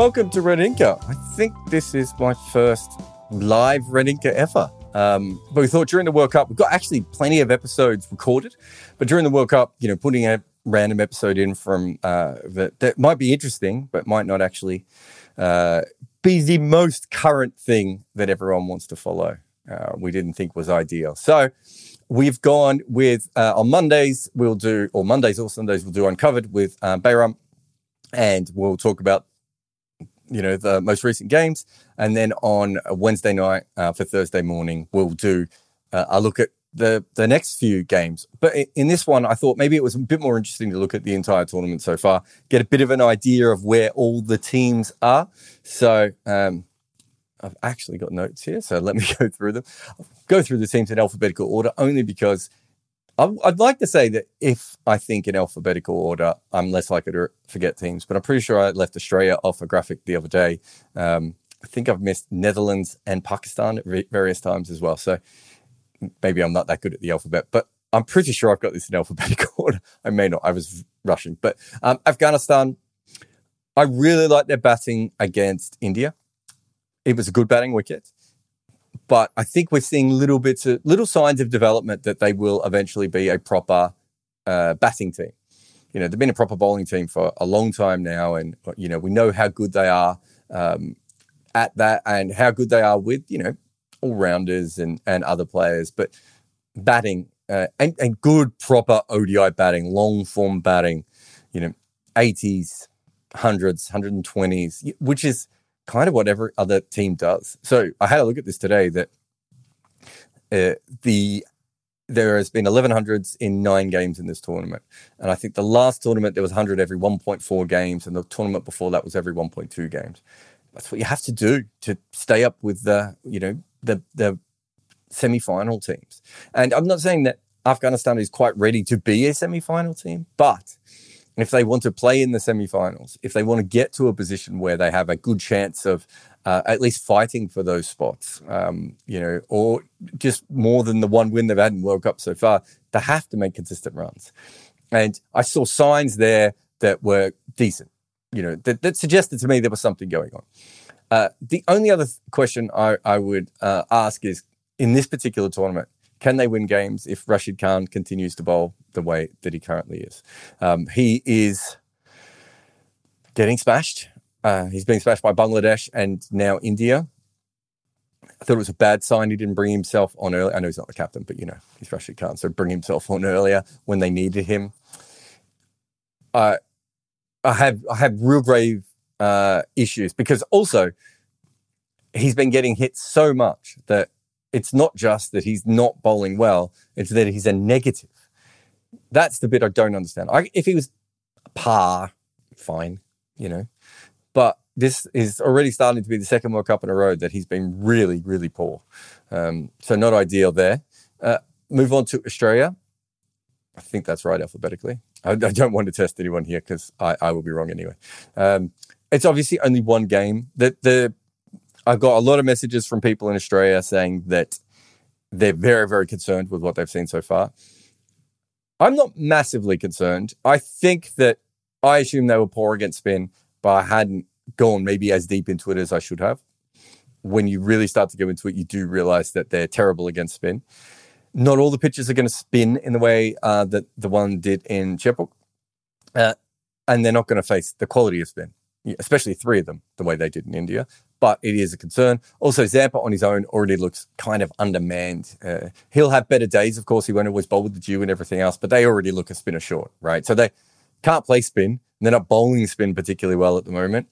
Welcome to Red Inker. I think this is my first live Red Inker ever. Um, but we thought during the World Cup, we've got actually plenty of episodes recorded. But during the World Cup, you know, putting a random episode in from uh, that, that might be interesting, but might not actually uh, be the most current thing that everyone wants to follow. Uh, we didn't think was ideal. So we've gone with uh, on Mondays, we'll do, or Mondays or Sundays, we'll do Uncovered with um, Bayram, and we'll talk about you know the most recent games, and then on Wednesday night uh, for Thursday morning, we'll do uh, a look at the the next few games. But in this one, I thought maybe it was a bit more interesting to look at the entire tournament so far, get a bit of an idea of where all the teams are. So. Um, I've actually got notes here, so let me go through them. go through the teams in alphabetical order only because I'd like to say that if I think in alphabetical order, I'm less likely to forget teams, but I'm pretty sure I left Australia off a graphic the other day. Um, I think I've missed Netherlands and Pakistan at various times as well. So maybe I'm not that good at the alphabet, but I'm pretty sure I've got this in alphabetical order. I may not. I was rushing, but um, Afghanistan. I really like their batting against India. It was a good batting wicket but I think we're seeing little bits of little signs of development that they will eventually be a proper uh, batting team. You know, they've been a proper bowling team for a long time now, and you know we know how good they are um, at that, and how good they are with you know all rounders and and other players. But batting uh, and, and good proper ODI batting, long form batting, you know, eighties, hundreds, hundred and twenties, which is kind of what every other team does. So I had a look at this today that uh, the there has been 1100s in nine games in this tournament. And I think the last tournament there was 100 every 1.4 games, and the tournament before that was every 1.2 games. That's what you have to do to stay up with the, you know, the the semi-final teams. And I'm not saying that Afghanistan is quite ready to be a semi-final team, but if they want to play in the semi-finals, if they want to get to a position where they have a good chance of uh, at least fighting for those spots, um, you know, or just more than the one win they've had in World Cup so far, they have to make consistent runs. And I saw signs there that were decent, you know, that, that suggested to me there was something going on. Uh, the only other question I, I would uh, ask is in this particular tournament, can they win games if Rashid Khan continues to bowl the way that he currently is? Um, he is getting smashed. Uh, he's being smashed by Bangladesh and now India. I thought it was a bad sign he didn't bring himself on early. I know he's not the captain, but you know, he's Rashid Khan, so bring himself on earlier when they needed him. Uh, I have I have real grave uh, issues because also he's been getting hit so much that it's not just that he's not bowling well, it's that he's a negative. That's the bit I don't understand. I, if he was par, fine, you know. But this is already starting to be the second World Cup in a row that he's been really, really poor. Um, so not ideal there. Uh, move on to Australia. I think that's right alphabetically. I, I don't want to test anyone here because I, I, will be wrong anyway. Um, it's obviously only one game. The the I've got a lot of messages from people in Australia saying that they're very, very concerned with what they've seen so far. I'm not massively concerned. I think that I assume they were poor against spin, but I hadn't gone maybe as deep into it as I should have. When you really start to go into it, you do realize that they're terrible against spin. Not all the pitches are going to spin in the way uh, that the one did in Chepauk. Uh, and they're not going to face the quality of spin, especially three of them, the way they did in India but it is a concern. Also, Zampa on his own already looks kind of undermanned. Uh, he'll have better days, of course. He won't always bowl with the dew and everything else, but they already look a spinner short, right? So they can't play spin. They're not bowling spin particularly well at the moment.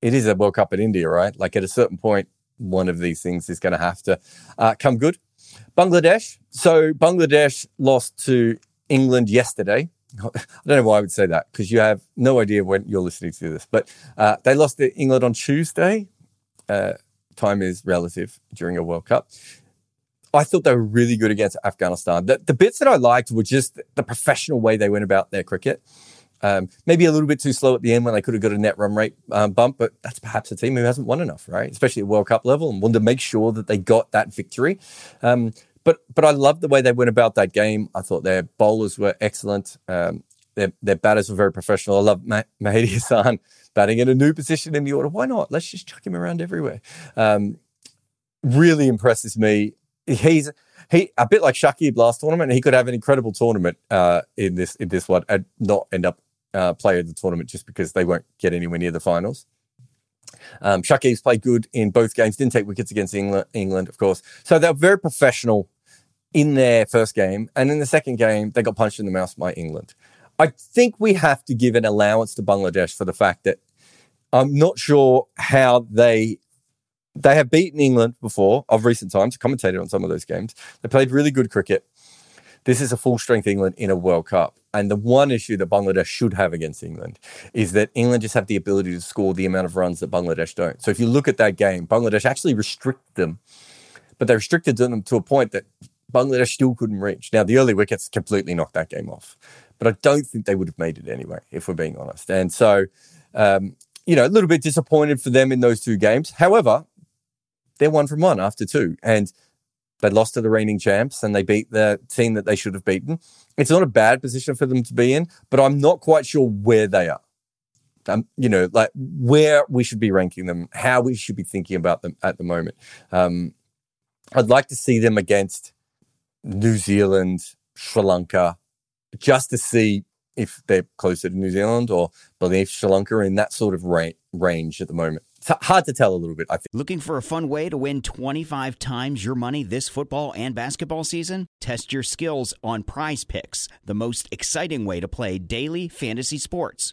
It is a World Cup in India, right? Like at a certain point, one of these things is going to have to uh, come good. Bangladesh. So Bangladesh lost to England yesterday. I don't know why I would say that because you have no idea when you're listening to this, but uh, they lost to England on Tuesday uh, time is relative during a World Cup. I thought they were really good against Afghanistan. The, the bits that I liked were just the professional way they went about their cricket. Um, maybe a little bit too slow at the end when they could have got a net run rate um, bump, but that's perhaps a team who hasn't won enough, right? Especially at World Cup level, and wanted to make sure that they got that victory. Um, but but I loved the way they went about that game. I thought their bowlers were excellent. Um, their, their batters were very professional. I love Ma- Mehidy Hasan batting in a new position in the order. Why not? Let's just chuck him around everywhere. Um, really impresses me. He's he a bit like Shakib last tournament. He could have an incredible tournament uh, in this in this one and not end up uh, player of the tournament just because they won't get anywhere near the finals. Um, Shakib's played good in both games. Didn't take wickets against England, England, of course. So they're very professional in their first game, and in the second game they got punched in the mouth by England. I think we have to give an allowance to Bangladesh for the fact that I'm not sure how they they have beaten England before of recent times, commentated on some of those games. They played really good cricket. This is a full strength England in a World Cup. And the one issue that Bangladesh should have against England is that England just have the ability to score the amount of runs that Bangladesh don't. So if you look at that game, Bangladesh actually restricted them, but they restricted them to a point that Bangladesh still couldn't reach. Now, the early wickets completely knocked that game off, but I don't think they would have made it anyway, if we're being honest. And so, um, you know, a little bit disappointed for them in those two games. However, they're one from one after two. And they lost to the reigning champs and they beat the team that they should have beaten. It's not a bad position for them to be in, but I'm not quite sure where they are. Um, you know, like where we should be ranking them, how we should be thinking about them at the moment. Um, I'd like to see them against New Zealand, Sri Lanka, just to see if they're closer to New Zealand or believe Sri Lanka in that sort of ra- range at the moment It's hard to tell a little bit, I think. Looking for a fun way to win 25 times your money this football and basketball season? Test your skills on prize picks, the most exciting way to play daily fantasy sports.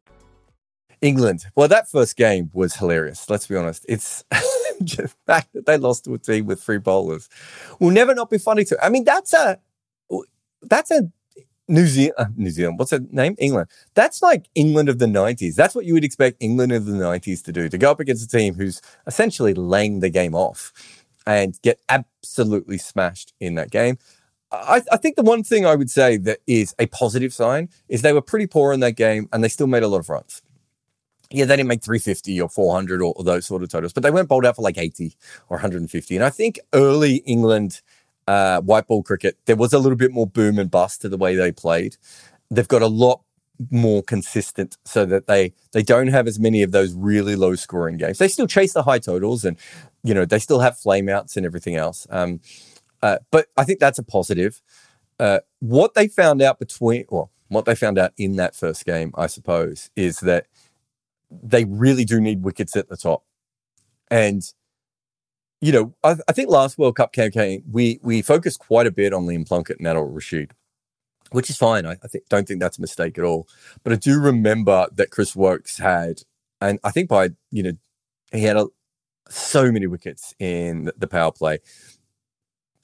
England. Well, that first game was hilarious. Let's be honest. It's just the fact that they lost to a team with three bowlers will never not be funny to. I mean, that's a that's a New Zealand. Uh, New Zealand. What's the name? England. That's like England of the '90s. That's what you would expect England of the '90s to do. To go up against a team who's essentially laying the game off and get absolutely smashed in that game. I, I, think the one thing I would say that is a positive sign is they were pretty poor in that game and they still made a lot of runs yeah, they didn't make 350 or 400 or, or, those sort of totals, but they weren't bowled out for like 80 or 150. And I think early England uh, white ball cricket, there was a little bit more boom and bust to the way they played. They've got a lot more consistent so that they they don't have as many of those really low scoring games. They still chase the high totals and you know they still have flameouts and everything else. Um, uh, but I think that's a positive. Uh, what they found out between, well, what they found out in that first game, I suppose, is that they really do need wickets at the top. And, you know, I, I think last World Cup campaign, we we focused quite a bit on Liam Plunkett and Adil Rashid, which is fine. I, I think, don't think that's a mistake at all. But I do remember that Chris Woakes had, and I think by, you know, he had a, so many wickets in the power play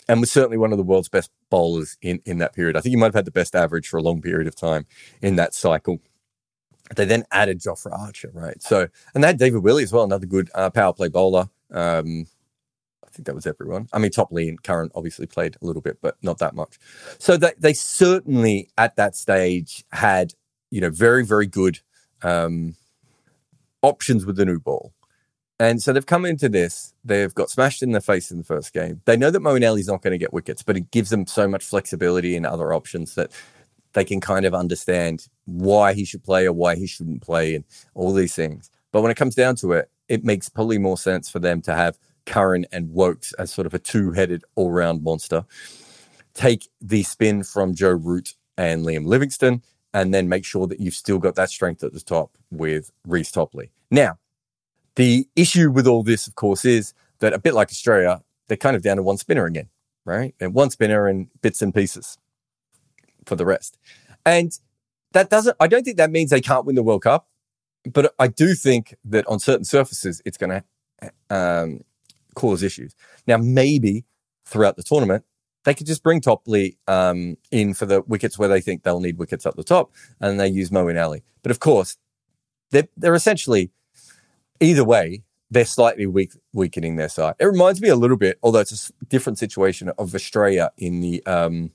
and was certainly one of the world's best bowlers in, in that period. I think he might have had the best average for a long period of time in that cycle. They then added Jofra Archer, right? So, and they had David Willey as well, another good uh, power play bowler. Um, I think that was everyone. I mean, Topley and Curran obviously played a little bit, but not that much. So they, they certainly at that stage had, you know, very, very good um, options with the new ball. And so they've come into this, they've got smashed in the face in the first game. They know that Moeen is not going to get wickets, but it gives them so much flexibility and other options that they can kind of understand why he should play or why he shouldn't play and all these things. But when it comes down to it, it makes probably more sense for them to have Curran and Woakes as sort of a two headed all round monster. Take the spin from Joe Root and Liam Livingstone, and then make sure that you've still got that strength at the top with Reece Topley. Now, the issue with all this, of course, is that a bit like Australia, they're kind of down to one spinner again. right? And one spinner and bits and pieces for the rest. And that doesn't, I don't think that means they can't win the World Cup, but I do think that on certain surfaces, it's going to um, cause issues. Now, maybe throughout the tournament, they could just bring Topley um, in for the wickets where they think they'll need wickets up the top, and they use Moeen Ali. But of course, they're, they're essentially either way they're slightly weak, weakening their side. It reminds me a little bit, although it's a different situation, of Australia in the um,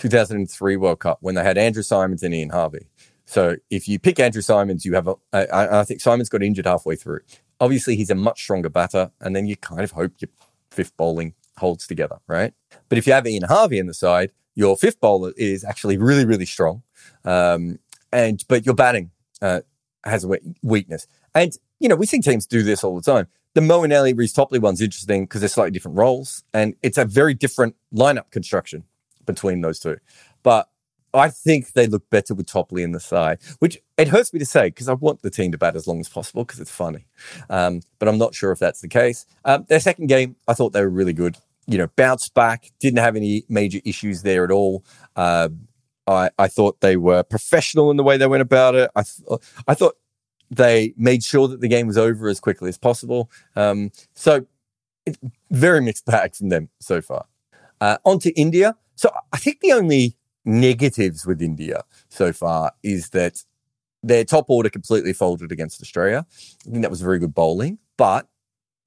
2003 World Cup when they had Andrew Symonds and Ian Harvey. So if you pick Andrew Symonds, you have a. I, I think Symonds got injured halfway through. Obviously, he's a much stronger batter, and then you kind of hope your fifth bowling holds together, right? But if you have Ian Harvey in the side, your fifth bowler is actually really, really strong, um, and but your batting uh, has a weakness. And you know, we see teams do this all the time. The Moeen Ali Reece Topley one's interesting because they're slightly different roles, and it's a very different lineup construction between those two. But I think they look better with Topley in the side, which it hurts me to say because I want the team to bat as long as possible because it's funny. Um, but I'm not sure if that's the case. Um, their second game, I thought they were really good. You know, bounced back, didn't have any major issues there at all. Uh, I, I thought they were professional in the way they went about it. I, th- I thought they made sure that the game was over as quickly as possible. Um, so, it, very mixed bag from them so far. Uh, on to India. So, I think the only negatives with India so far is that their top order completely folded against Australia. I think that was very good bowling, but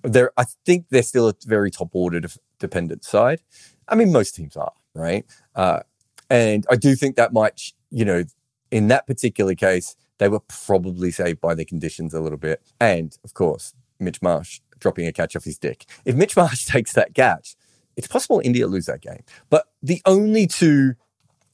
they're, I think they're still a very top order de- dependent side. I mean, most teams are, right? Uh, and I do think that might, you know, in that particular case, they were probably saved by the conditions a little bit. And of course, Mitch Marsh dropping a catch off his dick. If Mitch Marsh takes that catch, it's possible India lose that game. But the only two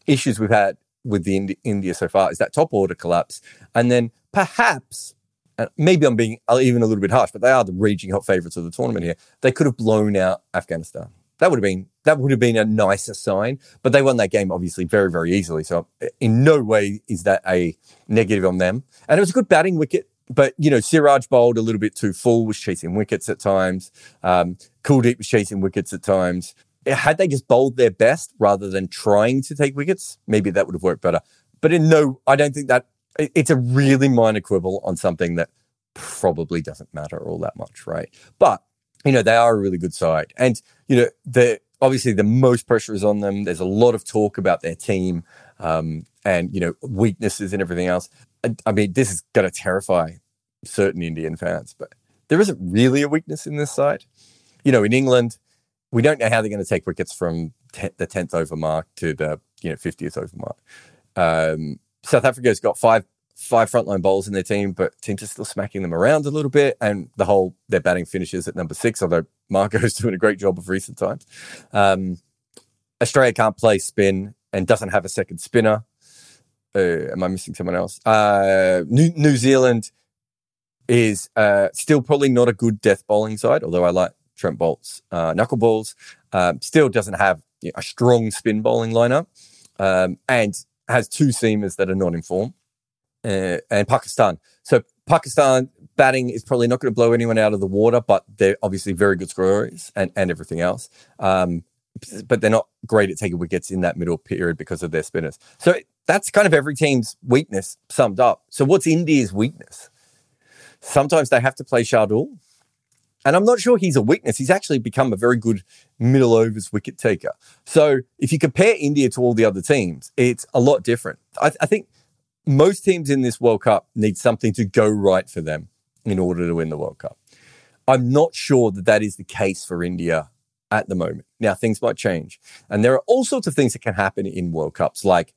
issues we've had with the Indi- India so far is that top order collapse, and then perhaps. Uh, maybe I'm being even a little bit harsh, but they are the raging hot favourites of the tournament here. They could have blown out Afghanistan. That would have been that would have been a nicer sign, but they won that game obviously very very easily. So in no way is that a negative on them. And it was a good batting wicket, but you know Siraj bowled a little bit too full, was chasing wickets at times. Um, Kuldeep was chasing wickets at times had they just bowled their best rather than trying to take wickets, maybe that would have worked better. But in no, I don't think that it's a really minor quibble on something that probably doesn't matter all that much, right? But you know, they are a really good side, and you know, the obviously the most pressure is on them. There's a lot of talk about their team, um, and you know, weaknesses and everything else. I, I mean, this is going to terrify certain Indian fans, but there isn't really a weakness in this side. You know, in England, we don't know how they're going to take wickets from the 10th over mark to the you know 50th over mark. Um, South Africa's got five five frontline bowlers in their team, but teams are still smacking them around a little bit, and the whole their batting finishes at number six. Although Marco's doing a great job of recent times. Um, Australia can't play spin and doesn't have a second spinner. Uh, am I missing someone else? Uh, New, New Zealand is uh, still probably not a good death bowling side, although I like Trent Boult's uh, knuckleballs. Um, still doesn't have you know, a strong spin bowling lineup um, and has two seamers that are not in form. Uh, and Pakistan. So Pakistan batting is probably not going to blow anyone out of the water, but they're obviously very good scorers and, and everything else. Um, but they're not great at taking wickets in that middle period because of their spinners. So that's kind of every team's weakness summed up. So what's India's weakness? Sometimes they have to play Shardul. And I'm not sure he's a weakness. He's actually become a very good middle overs wicket taker. So if you compare India to all the other teams, it's a lot different. I, I think most teams in this World Cup need something to go right for them in order to win the World Cup. I'm not sure that that is the case for India at the moment. Now, things might change. And there are all sorts of things that can happen in World Cups, like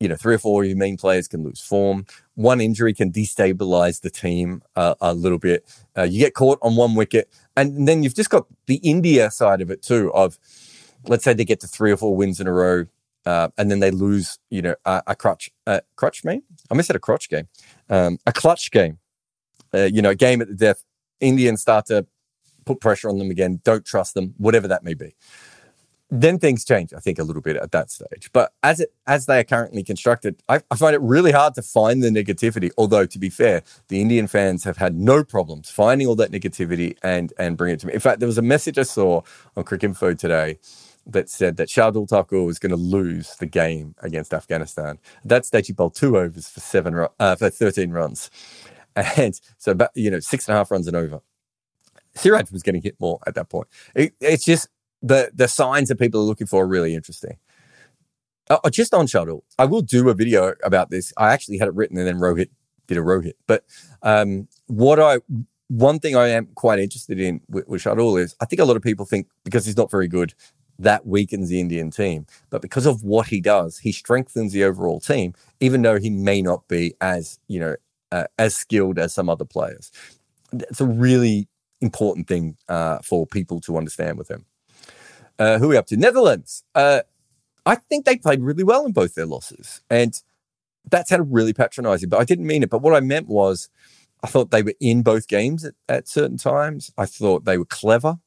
you know, three or four of your main players can lose form. One injury can destabilize the team uh, a little bit. Uh, you get caught on one wicket, and then you've just got the India side of it too. Of let's say they get to three or four wins in a row, uh, and then they lose, you know, a, a crutch, a crutch game. I missed it a crotch game, um, a clutch game. Uh, you know, a game at the death. Indians start to put pressure on them again. Don't trust them, whatever that may be. then things change, I think, a little bit at that stage. But as it as they are currently constructed, I, I, find it really hard to find the negativity. Although, to be fair, the Indian fans have had no problems finding all that negativity and and bring it to me. In fact, there was a message I saw on Cricinfo today that said that Shardul Thakur was going to lose the game against Afghanistan. At that stage, he bowled two overs for seven uh, for thirteen runs, and so about you know six and a half runs and over. Siraj was getting hit more at that point. It, it's just the the signs that people are looking for are really interesting. Uh, uh, just on Shardul, I will do a video about this. I actually had it written and then Rohit did a Rohit. But um, what I one thing I am quite interested in with, with Shardul is I think a lot of people think because he's not very good that weakens the Indian team. But because of what he does, he strengthens the overall team, even though he may not be as you know uh, as skilled as some other players. It's a really important thing uh, for people to understand with him. Uh, who are we up to? Netherlands. Uh, I think they played really well in both their losses. And that sounded really patronizing, but I didn't mean it. But what I meant was, I thought they were in both games at, at certain times. I thought they were clever.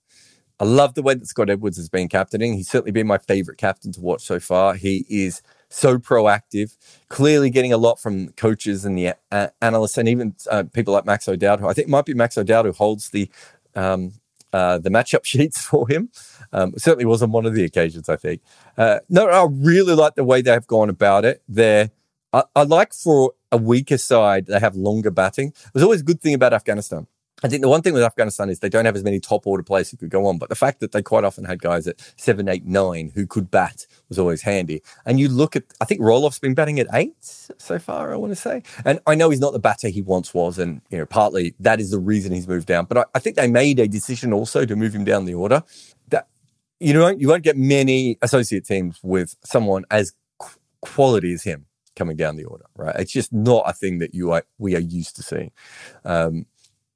I love the way that Scott Edwards has been captaining. He's certainly been my favorite captain to watch so far. He is so proactive, clearly getting a lot from coaches and the uh, analysts and even uh, people like Max O'Dowd, who I think might be Max O'Dowd who holds the um, uh, the matchup sheets for him. Um, certainly was on one of the occasions, I think. Uh, no, I really like the way they've gone about it. They're, I, I like for a weaker side, they have longer batting. There's always a good thing about Afghanistan. I think the one thing with Afghanistan is they don't have as many top order players who could go on, but the fact that they quite often had guys at seven, eight, nine who could bat was always handy. And you look at, I think Roelof's been batting at eight so far, I want to say. And I know he's not the batter he once was, and you know, partly that is the reason he's moved down. But I, I think they made a decision also to move him down the order. That you know, you won't get many associate teams with someone as qu- quality as him coming down the order, right? It's just not a thing that you are, we are used to seeing. Um,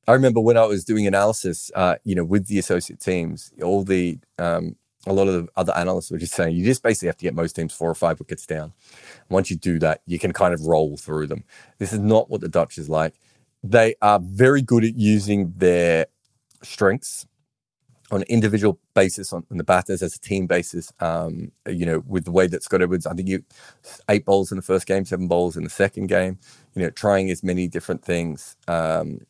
I remember when I was doing analysis, uh, you know, with the associate teams, all the um, a lot of the other analysts were just saying you just basically have to get most teams four or five wickets down. Once you do that, you can kind of roll through them. This is not what the Dutch is like. They are very good at using their strengths on an individual basis, on, on the batters as a team basis. Um, you know, with the way that Scott Edwards, I think you eight bowls in the first game, seven bowls in the second game. You know, trying as many different things. Um,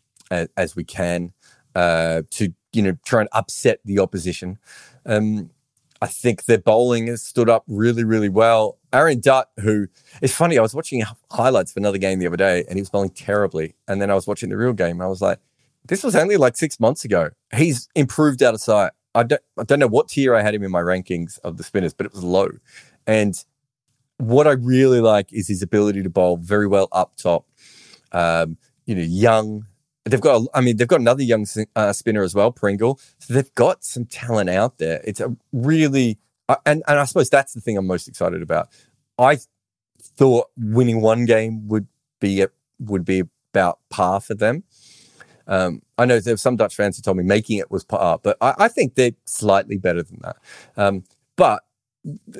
as, we can uh, to you know try and upset the opposition. Um, I think their bowling has stood up really, really well. Aryan Dutt, who it's funny, I was watching highlights of another game the other day and he was bowling terribly. And then I was watching the real game and I was like, this was only like six months ago. He's improved out of sight. I don't, I don't know what tier I had him in my rankings of the spinners, but it was low. And what I really like is his ability to bowl very well up top. Um, you know, young, They've got, I mean, they've got another young uh, spinner as well, Pringle. So they've got some talent out there. It's a really, uh, and and I suppose that's the thing I'm most excited about. I thought winning one game would be a, would be about par for them. Um, I know there's some Dutch fans who told me making it was par, but I, I think they're slightly better than that. Um, but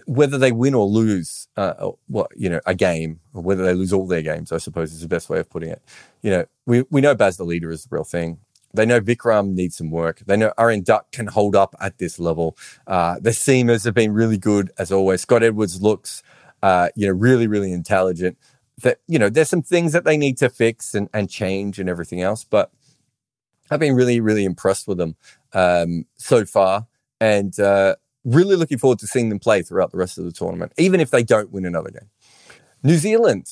whether they win or lose, uh, what you know, a game, or whether they lose all their games, I suppose is the best way of putting it. You know, we we know Bas de Leede is the real thing. They know Vikram needs some work. They know Aryan Dutt can hold up at this level. Uh, the seamers have been really good as always. Scott Edwards looks, uh, you know, really really intelligent. That you know, there's some things that they need to fix and, and change and everything else, but I've been really really impressed with them um, so far. And uh, really looking forward to seeing them play throughout the rest of the tournament, even if they don't win another game. New Zealand,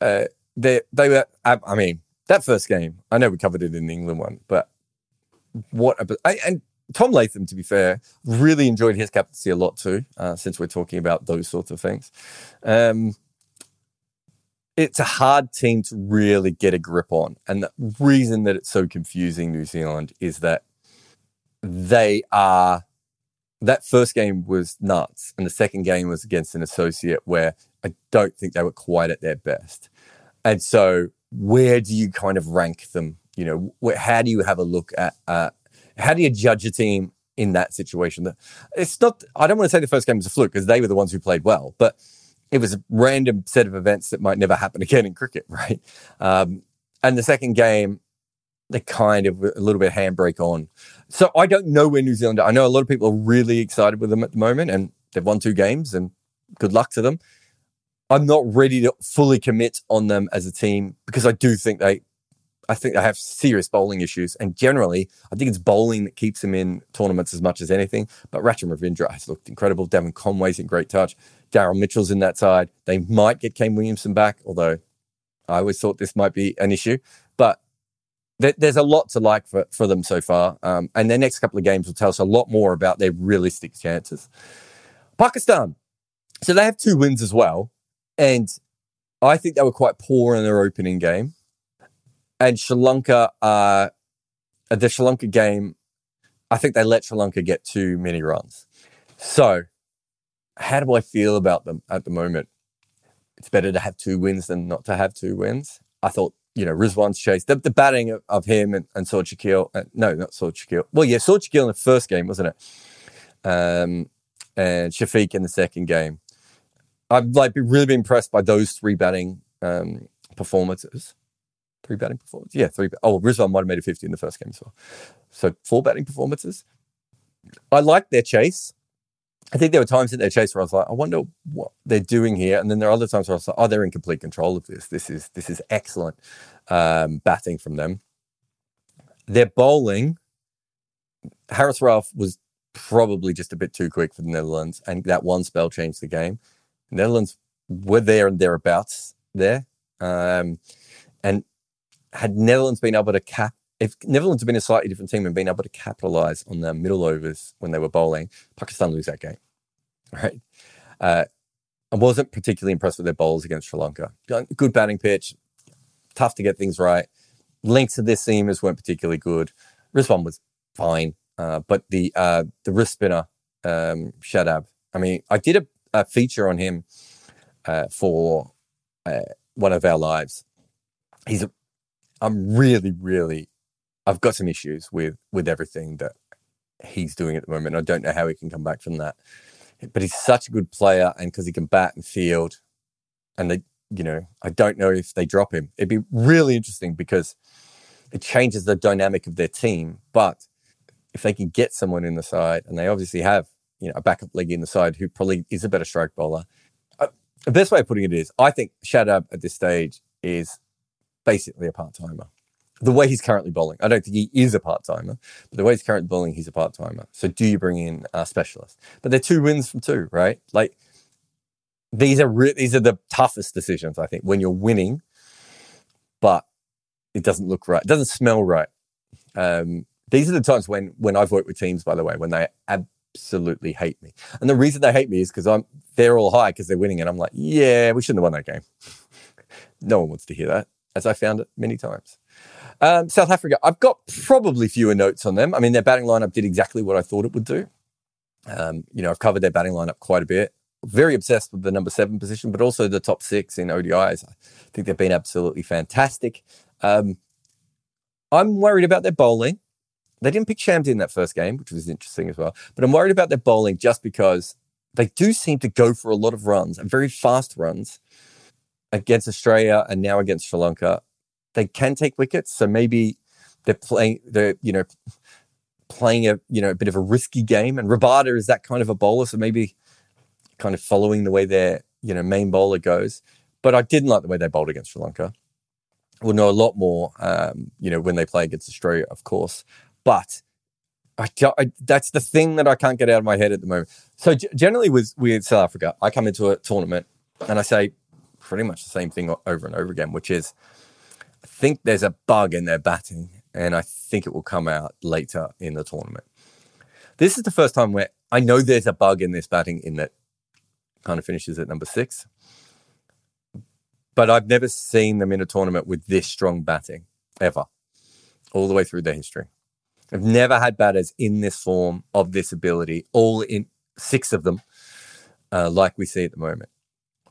uh, they they were. I, mean, that first game. I know we covered it in the England one, but what? A, and Tom Latham, to be fair, really enjoyed his captaincy a lot too. Uh, since we're talking about those sorts of things, um, it's a hard team to really get a grip on, and the reason that it's so confusing, New Zealand, is that they are that first game was nuts, and the second game was against an associate where I don't think they were quite at their best. And so, where do you kind of rank them? You know, how do you have a look at? Uh, how do you judge a team in that situation? That it's not. I don't want to say the first game was a fluke because they were the ones who played well, but it was a random set of events that might never happen again in cricket, right? Um, and the second game, they're kind of a little bit handbrake on. So I don't know where New Zealand are. I know a lot of people are really excited with them at the moment and they've won two games and good luck to them. I'm not ready to fully commit on them as a team because I do think they I think they have serious bowling issues. And generally, I think it's bowling that keeps them in tournaments as much as anything. But Rachin Ravindra has looked incredible. Devon Conway's in great touch. Daryl Mitchell's in that side. They might get Kane Williamson back, although I always thought this might be an issue. But there's a lot to like for, for them so far. Um, and their next couple of games will tell us a lot more about their realistic chances. Pakistan. So they have two wins as well. And I think they were quite poor in their opening game. And Sri Lanka, uh, the Sri Lanka game, I think they let Sri Lanka get too many runs. So, how do I feel about them at the moment? It's better to have two wins than not to have two wins. I thought, you know, Rizwan's chase, the, the batting of, of him and, and Saud Shakil, uh, no, not Saud Shakil. Well, yeah, Saud Shakil in the first game, wasn't it? Um, and Shafiq in the second game. I've like been really been impressed by those three batting um, performances. Three batting performances, yeah, three. Oh, Rizwan might have made a fifty in the first game as well. So four batting performances. I like their chase. I think there were times in their chase where I was like, I wonder what they're doing here, and then there are other times where I was like, oh, they're in complete control of this. This is this is excellent um, batting from them. Their bowling, Haris Rauf was probably just a bit too quick for the Netherlands, and that one spell changed the game. The Netherlands were there and thereabouts there. Um, and had Netherlands been able to cap, if Netherlands had been a slightly different team and been able to capitalize on the middle overs when they were bowling, Pakistan lose that game. Right. Uh, I wasn't particularly impressed with their bowls against Sri Lanka. Good batting pitch, tough to get things right. Lengths of their seamers weren't particularly good. Rizwan was fine, uh, but the uh, the wrist spinner um, Shadab. I mean, I did a a feature on him uh, for uh, one of our lives. He's, a, I'm really, really, I've got some issues with with everything that he's doing at the moment. I don't know how he can come back from that, but he's such a good player, and because he can bat and field, and they, you know, I don't know if they drop him. It'd be really interesting because it changes the dynamic of their team, but if they can get someone in the side, and they obviously have you know, a backup leg in the side who probably is a better strike bowler. Uh, the best way of putting it is, I think Shadab at this stage is basically a part timer. The way he's currently bowling, I don't think he is a part timer, but the way he's currently bowling, he's a part timer. So do you bring in a specialist? But they're two wins from two, right? Like these are re- these are the toughest decisions I think when you're winning, but it doesn't look right, it doesn't smell right. Um, these are the times when when I've worked with teams, by the way, when they absolutely hate me. And the reason they hate me is because I'm they're all high because they're winning, and I'm like, yeah, we shouldn't have won that game. no one wants to hear that, as I found it many times. Um, South Africa, I've got probably fewer notes on them. I mean, their batting lineup did exactly what I thought it would do. Um, you know, I've covered their batting lineup quite a bit. Very obsessed with the number seven position, but also the top six in ODIs. I think they've been absolutely fantastic. Um, I'm worried about their bowling. They didn't pick Shamsi in that first game, which was interesting as well. But I'm worried about their bowling just because they do seem to go for a lot of runs very fast runs against Australia and now against Sri Lanka. They can take wickets, so maybe they're playing they're you know playing a you know a bit of a risky game. And Rabada is that kind of a bowler, so maybe kind of following the way their you know main bowler goes. But I didn't like the way they bowled against Sri Lanka. We'll know a lot more, um, you know, when they play against Australia, of course. But I, I, that's the thing that I can't get out of my head at the moment. So g- generally with with South Africa, I come into a tournament and I say pretty much the same thing over and over again, which is I think there's a bug in their batting, and I think it will come out later in the tournament. This is the first time where I know there's a bug in this batting in that kind of finishes at number six. But I've never seen them in a tournament with this strong batting ever, all the way through their history. I've never had batters in this form of this ability, all in six of them, uh, like we see at the moment.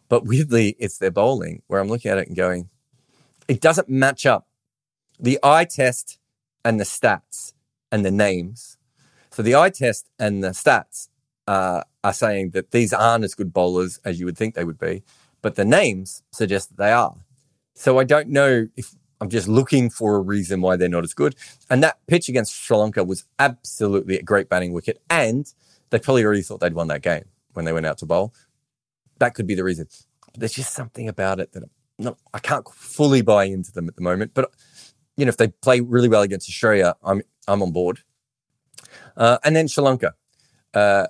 But weirdly, it's their bowling where I'm looking at it and going, it doesn't match up. The eye test and the stats and the names. So the eye test and the stats uh, are saying that these aren't as good bowlers as you would think they would be, but the names suggest that they are. So I don't know if I'm just looking for a reason why they're not as good. And that pitch against Sri Lanka was absolutely a great batting wicket. And they probably already thought they'd won that game when they went out to bowl. That could be the reason. But there's just something about it that no, I can't fully buy into them at the moment. But you know, if they play really well against Australia, I'm I'm on board. Uh, and then Sri Lanka. Uh,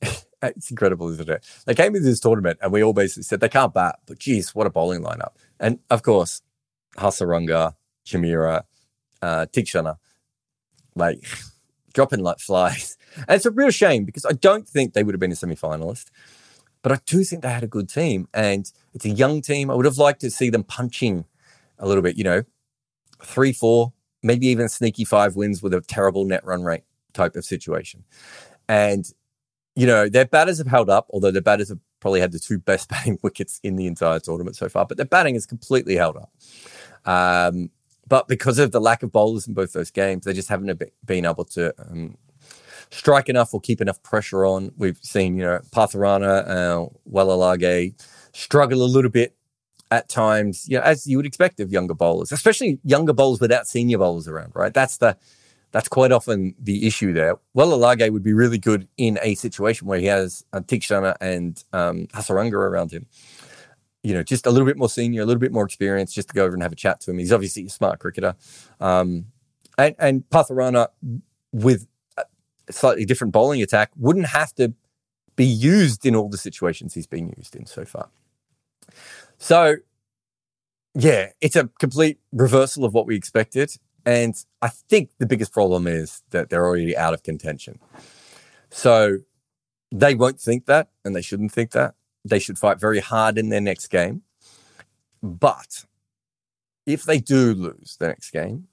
it's incredible, isn't it? They came into this tournament and we all basically said they can't bat, but geez, what a bowling lineup. And of course, Hasaranga, Chameera, uh, Theekshana, like dropping like flies. And it's a real shame because I don't think they would have been a semi finalist, but I do think they had a good team. And it's a young team. I would have liked to see them punching a little bit, you know, three, four, maybe even sneaky five wins with a terrible net run rate type of situation. And, you know, their batters have held up, although their batters have probably had the two best batting wickets in the entire tournament so far, but their batting has completely held up. Um, but because of the lack of bowlers in both those games, they just haven't been able to um, strike enough or keep enough pressure on. We've seen, you know, Pathirana, uh, Walalage struggle a little bit at times, you know, as you would expect of younger bowlers, especially younger bowlers without senior bowlers around, right? That's the that's quite often the issue there. Walalage would be really good in a situation where he has uh, Theekshana and um, Hasaranga around him. You know, just a little bit more senior, a little bit more experience, just to go over and have a chat to him. He's obviously a smart cricketer. Um, and, and Pathirana, with slightly different bowling attack, wouldn't have to be used in all the situations he's been used in so far. So, yeah, it's a complete reversal of what we expected. And I think the biggest problem is that they're already out of contention. So they won't think that, and they shouldn't think that. They should fight very hard in their next game. But if they do lose the next game,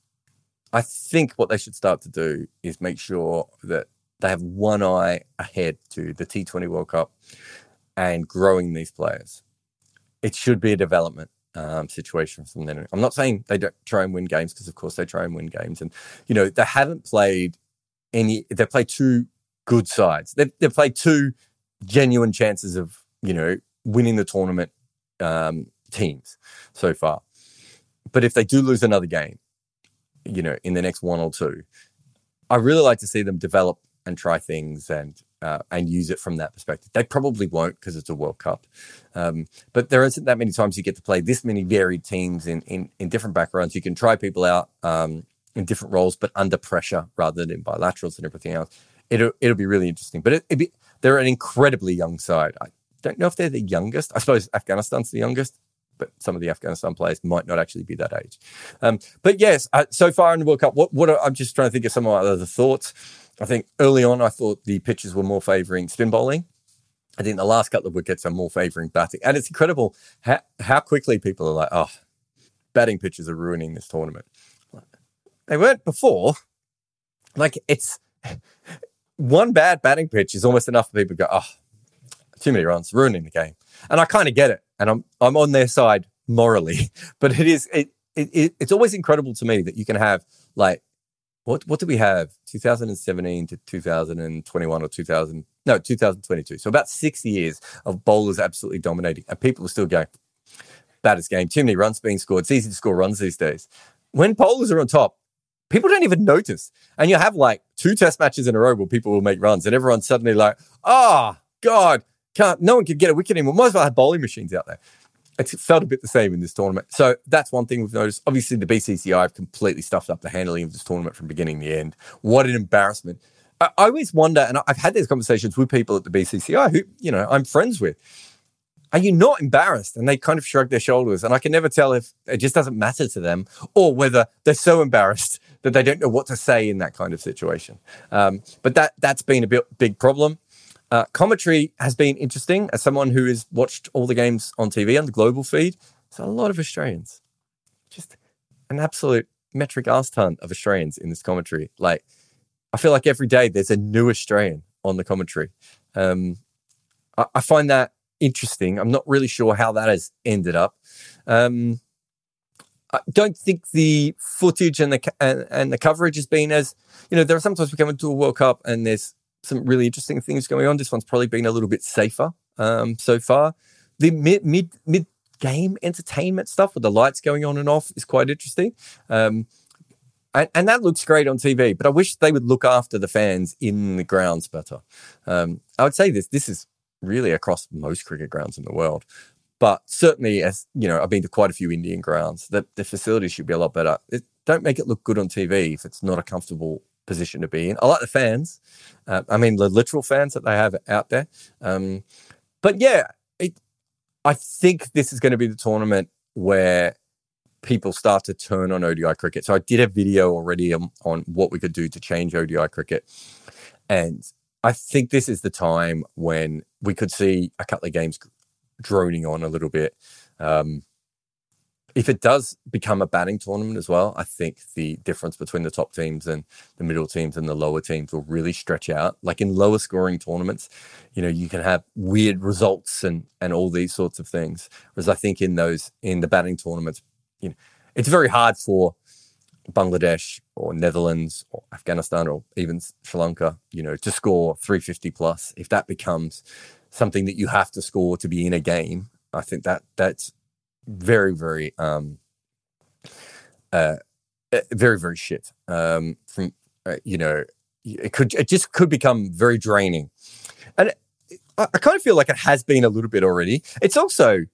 I think what they should start to do is make sure that they have one eye ahead to the T20 World Cup and growing these players it should be a development um, situation from then. I'm not saying they don't try and win games because, of course, they try and win games. And, you know, they haven't played any, they've played two good sides. They've, they've played two genuine chances of, you know, winning the tournament um, teams so far. But if they do lose another game, you know, in the next one or two, I really like to see them develop and try things and uh, and use it from that perspective. They probably won't because it's a World Cup, um, but there isn't that many times you get to play this many varied teams in in, in different backgrounds. You can try people out um, in different roles, but under pressure rather than in bilaterals and everything else. It'll it'll be really interesting. But it, be, they're an incredibly young side. I don't know if they're the youngest. I suppose Afghanistan's the youngest. But some of the Afghanistan players might not actually be that age. Um, but yes, uh, so far in the World Cup, what, what are, I'm just trying to think of some of my other thoughts. I think early on, I thought the pitches were more favouring spin bowling. I think the last couple of wickets are more favouring batting. And it's incredible how, how quickly people are like, oh, batting pitches are ruining this tournament. They weren't before. Like, it's one bad batting pitch is almost enough for people to go, oh, too many runs, ruining the game. And I kind of get it. And I'm, I'm on their side morally. But it is, it, it, it's always incredible to me that you can have like what what do we have? 2017 to 2021 or 2000 no 2022 so about six years of bowlers absolutely dominating and people are still going baddest game. Too many runs being scored. It's easy to score runs these days. When bowlers are on top people don't even notice. And you have like two test matches in a row where people will make runs and everyone's suddenly like oh god can't no one can get a wicket anymore might as well have bowling machines out there it felt a bit the same in this tournament. So that's one thing we've noticed. Obviously, the BCCI have completely stuffed up the handling of this tournament from beginning to end. What an embarrassment. I, I always wonder, and I've had these conversations with people at the BCCI who, you know, I'm friends with. Are you not embarrassed? And they kind of shrug their shoulders. And I can never tell if it just doesn't matter to them or whether they're so embarrassed that they don't know what to say in that kind of situation. Um, but that that's been a bit, big problem. Uh, commentary has been interesting as someone who has watched all the games on TV on the global feed. There's a lot of Australians, just an absolute metric ass ton of Australians in this commentary. Like, I feel like every day there's a new Australian on the commentary. Um, I, I, find that interesting. I'm not really sure how that has ended up. Um, I don't think the footage and the and, and the coverage has been as you know. There are sometimes we come into a World Cup and there's some really interesting things going on. This one's probably been a little bit safer um, so far. The mid mid mid game entertainment stuff with the lights going on and off is quite interesting. Um, and, and, that looks great on TV, but I wish they would look after the fans in the grounds better. Um, I would say this this is really across most cricket grounds in the world. But certainly, as you know, I've been to quite a few Indian grounds. The, the facilities should be a lot better. It, don't make it look good on TV if it's not a comfortable position to be in. I like the fans. Uh, I mean, the literal fans that they have out there. Um, but yeah, it, I think this is going to be the tournament where people start to turn on ODI cricket. So I did a video already on, on what we could do to change ODI cricket. And I think this is the time when we could see a couple of games droning on a little bit. Um, if it does become a batting tournament as well, I think the difference between the top teams and the middle teams and the lower teams will really stretch out. Like in lower scoring tournaments, you know, you can have weird results and and all these sorts of things. Whereas I think in those in the batting tournaments, you know, it's very hard for Bangladesh or Netherlands or Afghanistan or even Sri Lanka, you know, to score 350 plus. If that becomes something that you have to score to be in a game, I think that that's very, very, um, uh, uh very, very shit. Um, from uh, you know, it could it just could become very draining, and I, I kind of feel like it has been a little bit already. It's also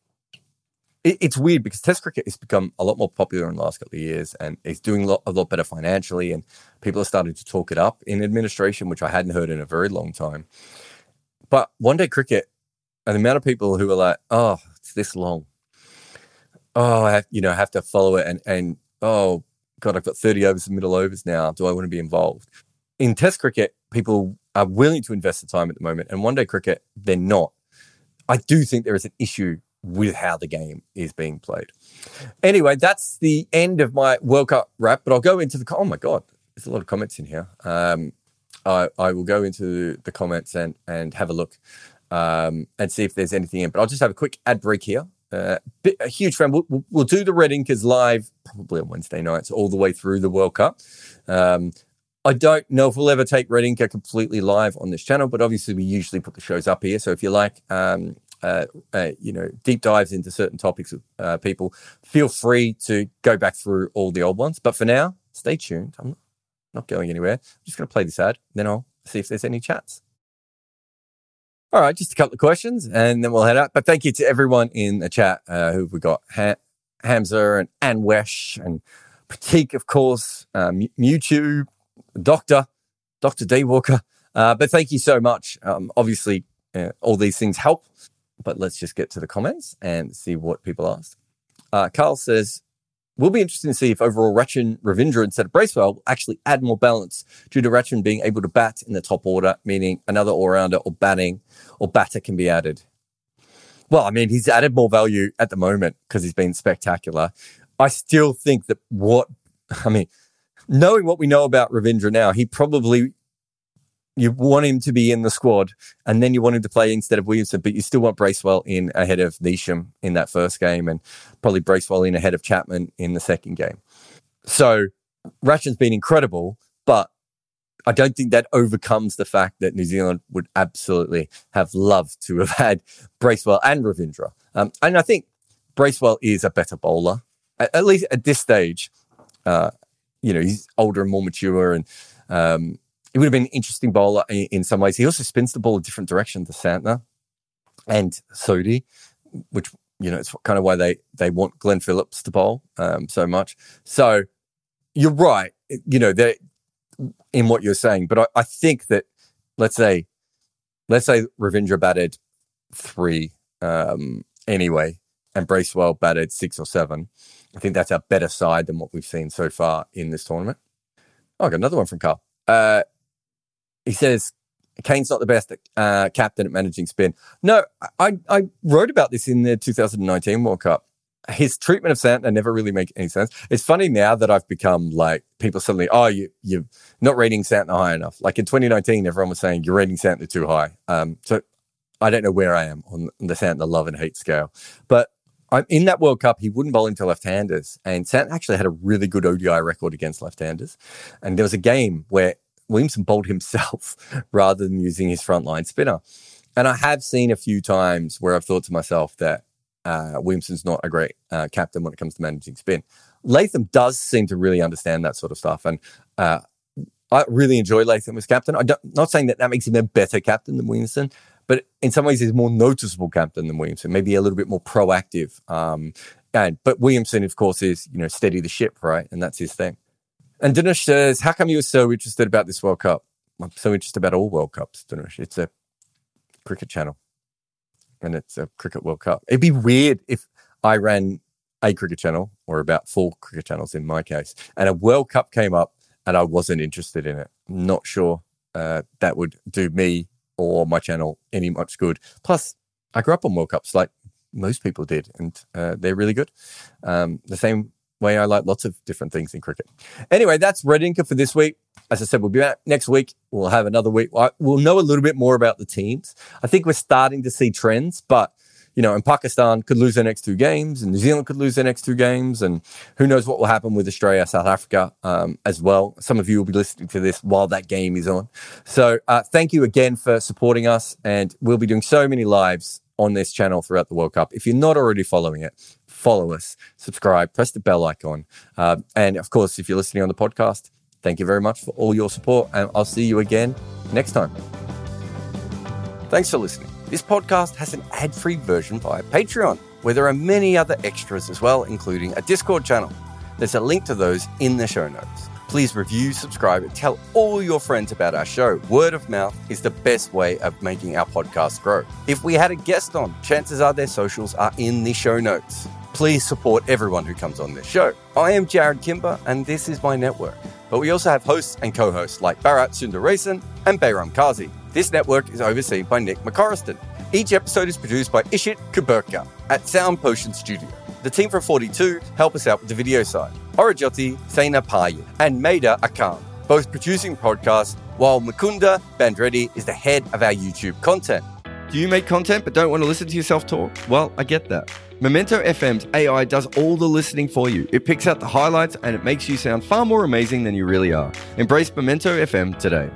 it's weird because Test cricket has become a lot more popular in the last couple of years, and it's doing a lot, a lot better financially, and people are starting to talk it up in administration, which I hadn't heard in a very long time. But one day cricket, and the amount of people who are like, oh, it's this long. Oh, I have, you know, have to follow it. And, and oh, God, I've got 30 overs and middle overs now. Do I want to be involved? In Test cricket, people are willing to invest the time at the moment. And one day cricket, they're not. I do think there is an issue with how the game is being played. Anyway, that's the end of my World Cup wrap, but I'll go into the. Oh my God, there's a lot of comments in here. Um, I, I will go into the comments and, and have a look um, and see if there's anything in. But I'll just have a quick ad break here. Uh, a huge fan. We'll, we'll, do the Red Inkers live probably on Wednesday nights all the way through the World Cup. Um, I don't know if we'll ever take Red Inker completely live on this channel, but obviously we usually put the shows up here. So if you like, um, uh, uh, you know, deep dives into certain topics with uh, people, feel free to go back through all the old ones. But for now, stay tuned. I'm not going anywhere. I'm just going to play this ad, then I'll see if there's any chats. All right, just a couple of questions, and then we'll head out. But thank you to everyone in the chat uh, who we got ha- Hamza and Anwesh and Pratik, of course, um, YouTube, Doctor, Doctor D Walker. Uh, but thank you so much. Um, obviously, uh, all these things help. But let's just get to the comments and see what people ask. Uh, Carl says, Will be interesting to see if overall Rachin, Ravindra instead of Bracewell actually add more balance due to Rachin being able to bat in the top order, meaning another all-rounder or batting or batter can be added. Well, I mean, he's added more value at the moment because he's been spectacular. I still think that what, I mean, knowing what we know about Ravindra now, he probably you want him to be in the squad, and then you want him to play instead of Williamson, but you still want Bracewell in ahead of Neesham in that first game, and probably Bracewell in ahead of Chapman in the second game. So Rachin's been incredible, but I don't think that overcomes the fact that New Zealand would absolutely have loved to have had Bracewell and Ravindra. Um, and I think Bracewell is a better bowler, at, at least at this stage. Uh, you know, he's older and more mature, and um, it would have been an interesting bowler in, in some ways. He also spins the ball a different direction to Santner and Sodhi, which you know it's kind of why they they want Glenn Phillips to bowl um, so much. So you're right, you know that in what you're saying, but I, I, think that let's say let's say Ravindra batted three um, anyway, and Bracewell batted six or seven. I think that's a better side than what we've seen so far in this tournament. Oh, I got another one from Carl. Uh, he says Kane's not the best uh, captain at managing spin. No, I, I wrote about this in the 2019 World Cup. His treatment of Santner never really make any sense. It's funny now that I've become like people suddenly, oh, you you're not rating Santner high enough. Like in 2019, everyone was saying you're rating Santner too high. Um, so I don't know where I am on the Santner love and hate scale, but I'm in that World Cup. He wouldn't bowl into left-handers, and Santner actually had a really good ODI record against left-handers. And there was a game where Williamson bowled himself rather than using his frontline spinner. And I have seen a few times where I've thought to myself that uh, Williamson's not a great uh, captain when it comes to managing spin. Latham does seem to really understand that sort of stuff, and uh, I really enjoy Latham as captain. I'm not saying that that makes him a better captain than Williamson, but in some ways he's more noticeable captain than Williamson, maybe a little bit more proactive. Um, and but Williamson, of course, is you know steady the ship, right, and that's his thing. And Dinesh says, "How come you were so interested about this World Cup?" I'm so interested about all World Cups, Dinesh. It's a cricket channel, and it's a cricket World Cup. It'd be weird if I ran a cricket channel, or about four cricket channels in my case, and a World Cup came up and I wasn't interested in it. not sure uh, that would do me or my channel any much good. Plus, I grew up on World Cups like most people did, and uh, they're really good. Um, the same way I like lots of different things in cricket. Anyway, that's Red Inker for this week. As I said, we'll be back next week. We'll have another week. We'll know a little bit more about the teams. I think we're starting to see trends, but you know, and Pakistan could lose their next two games, and New Zealand could lose their next two games, and who knows what will happen with Australia, South Africa um, as well. Some of you will be listening to this while that game is on. So, uh, thank you again for supporting us, and we'll be doing so many lives on this channel throughout the World Cup. If you're not already following it, follow us, subscribe, press the bell icon, uh, and of course, if you're listening on the podcast, thank you very much for all your support, and I'll see you again next time. Thanks for listening. This podcast has an ad free version via Patreon, where there are many other extras as well, including a Discord channel. There's a link to those in the show notes. Please review, subscribe, and tell all your friends about our show. Word of mouth is the best way of making our podcast grow. If we had a guest on, chances are their socials are in the show notes. Please support everyone who comes on this show. I am Jarrod Kimber, and this is my network. But we also have hosts and co hosts like Bharat Sundaresan and Bayram Kazi. This network is overseen by Nick McCorriston. Each episode is produced by Ishit Kuberkar at Sound Potion Studio. The team from 42 help us out with the video side. Aurojyoti, Saina Paya, and Maida Akan, both producing podcasts, while Mukunda Bandreddi is the head of our YouTube content. Do you make content but don't want to listen to yourself talk? Well, I get that. Memento FM's AI does all the listening for you. It picks out the highlights and it makes you sound far more amazing than you really are. Embrace Memento FM today.